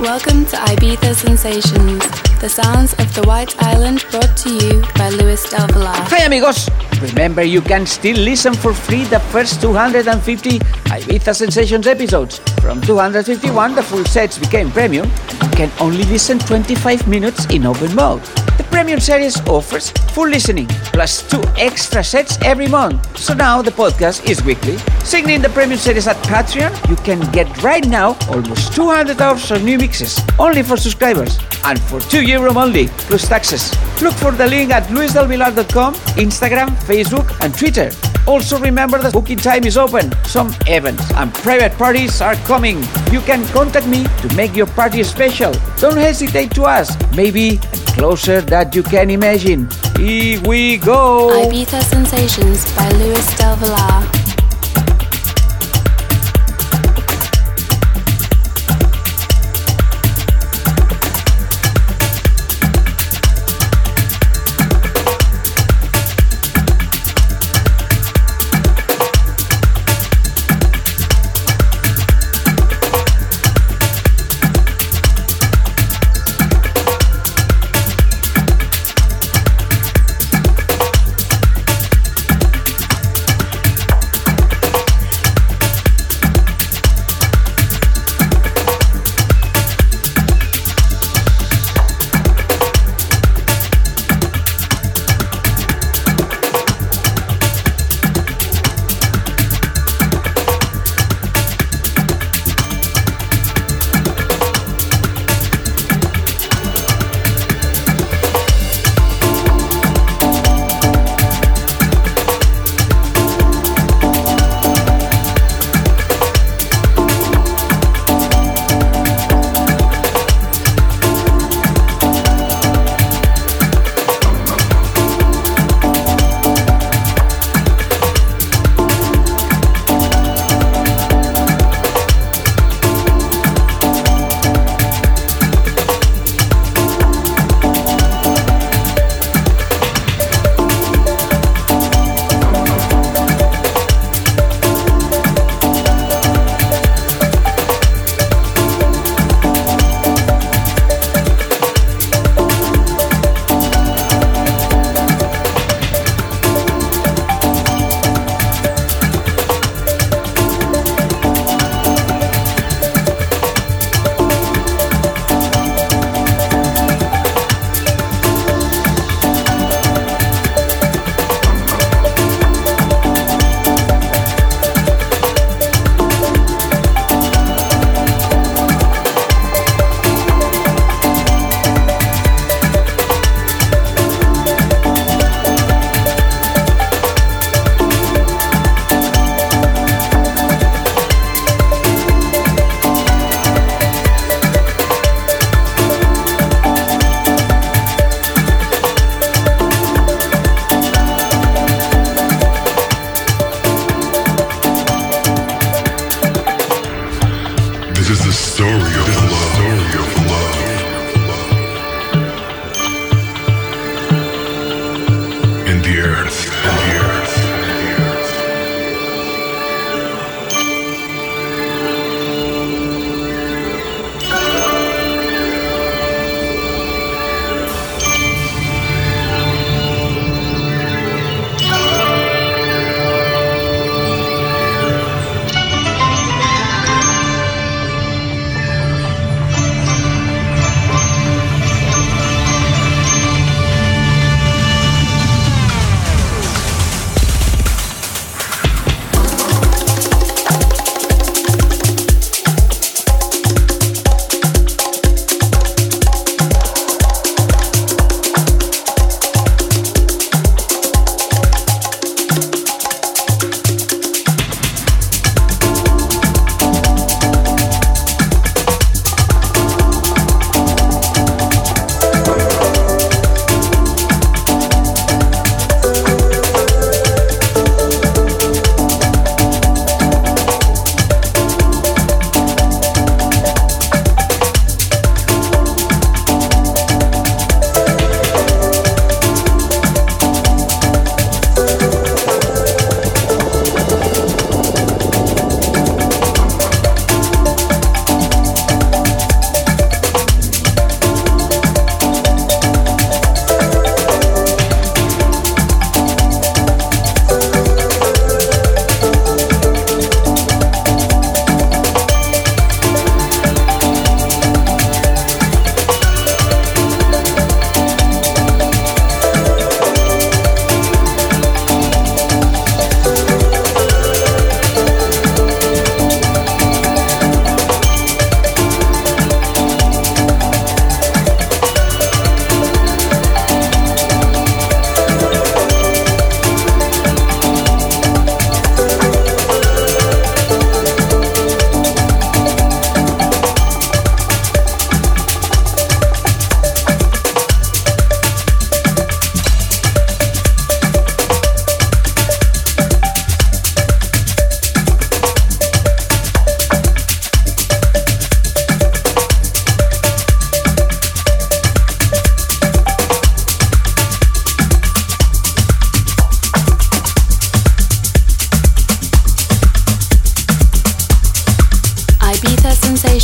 Welcome to Ibiza Sensations, the sounds of the White Island brought to you by Luis Del Villar. Hi amigos! Remember you can still listen for free the first 250 Ibiza Sensations episodes. From 251 the full sets became premium. You can only listen 25 minutes in open mode. The premium series offers full listening plus two extra sets every month. So now the podcast is weekly. Signing the premium series at Patreon, you can get right now almost 200 hours of new mixes only for subscribers and for 2 euro only plus taxes. Look for the link at luisdelvillar.com, Instagram, Facebook and Twitter. Also remember that booking time is open. Some events and private parties are coming. You can contact me to make your party special. Don't hesitate to ask. Maybe closer than you can imagine. Here we go. Ibiza Sensations by Luis Del Villar.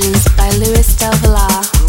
Sensations by Luis Del Villar.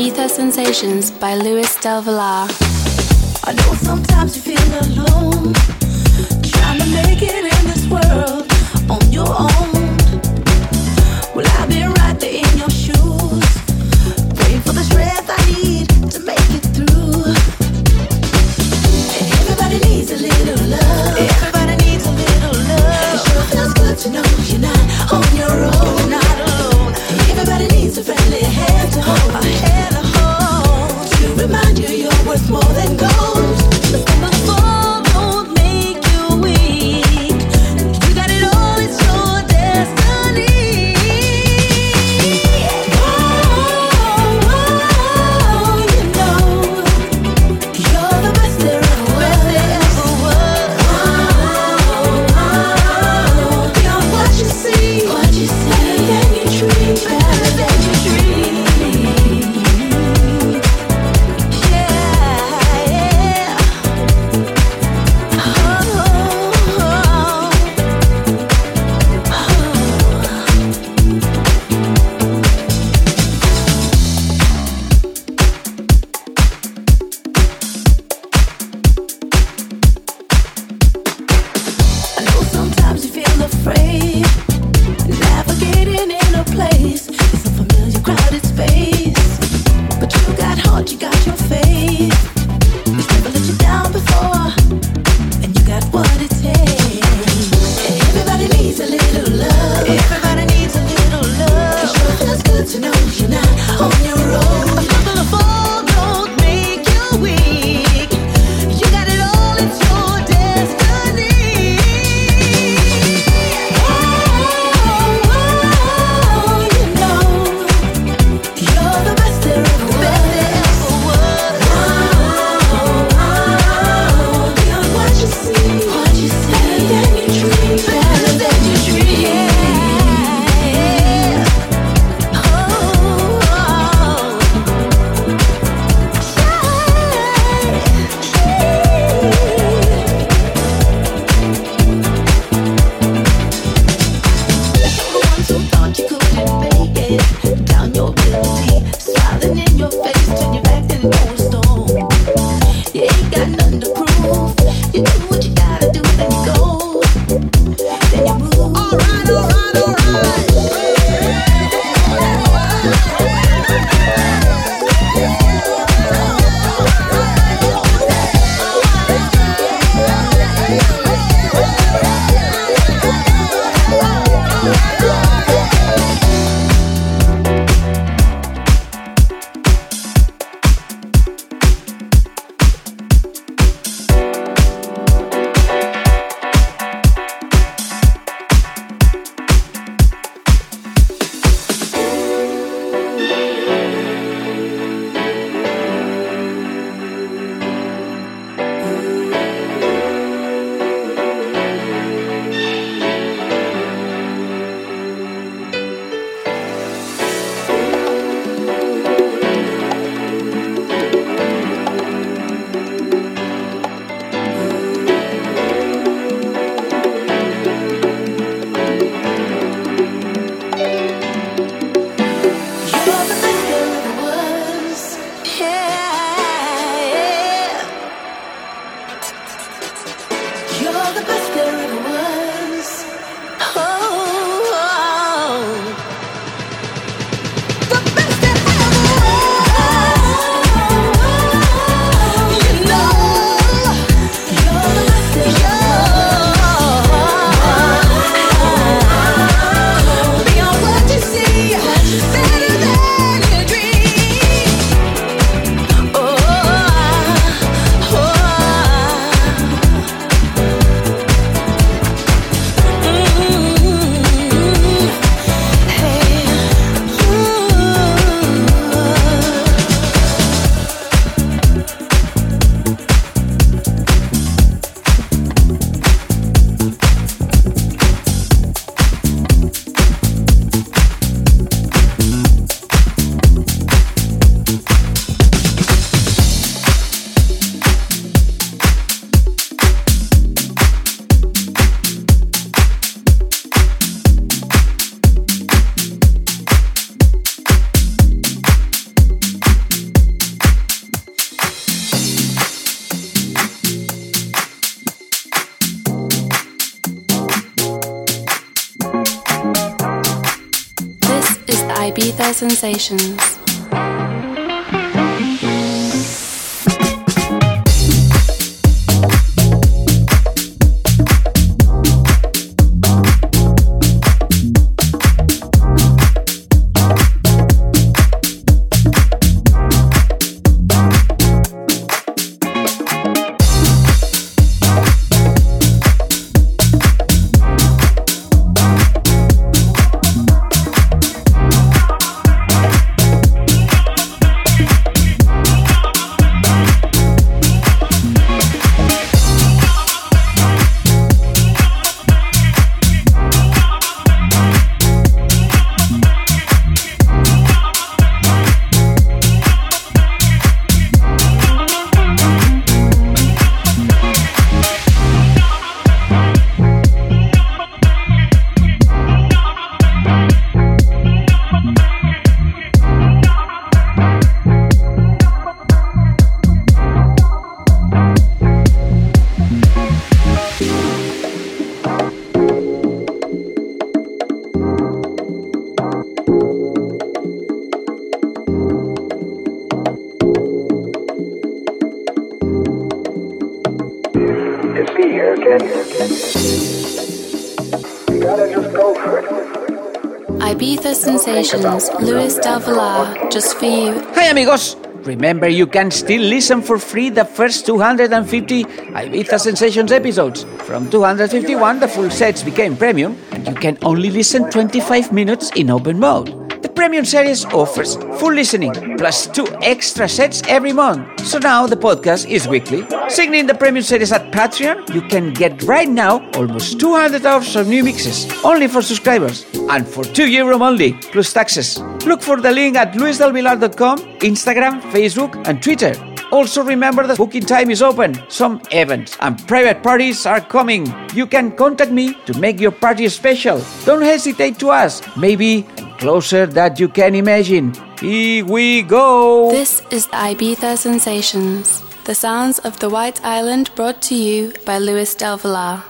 Ibiza Sensations by Luis Del Villar. I know sometimes you feel alone, trying to make it in this world on your own. Sensations. Sensations, Luis Del Villar, just for you. Hi, amigos! Remember, you can still listen for free the first 250 Ibiza Sensations episodes. From 251, the full sets became premium, and you can only listen 25 minutes in open mode. The premium series offers full listening plus two extra sets every month. So now the podcast is weekly. Signing the premium series at Patreon, you can get right now almost 200 hours of new mixes only for subscribers and for 2 euro only plus taxes. Look for the link at luisdelvillar.com, Instagram, Facebook, and Twitter. Also remember that booking time is open. Some events and private parties are coming. You can contact me to make your party special. Don't hesitate to ask. Maybe closer than you can imagine. Here we go. This is the Ibiza Sensations, the sounds of the White Island brought to you by Luis Del Villar.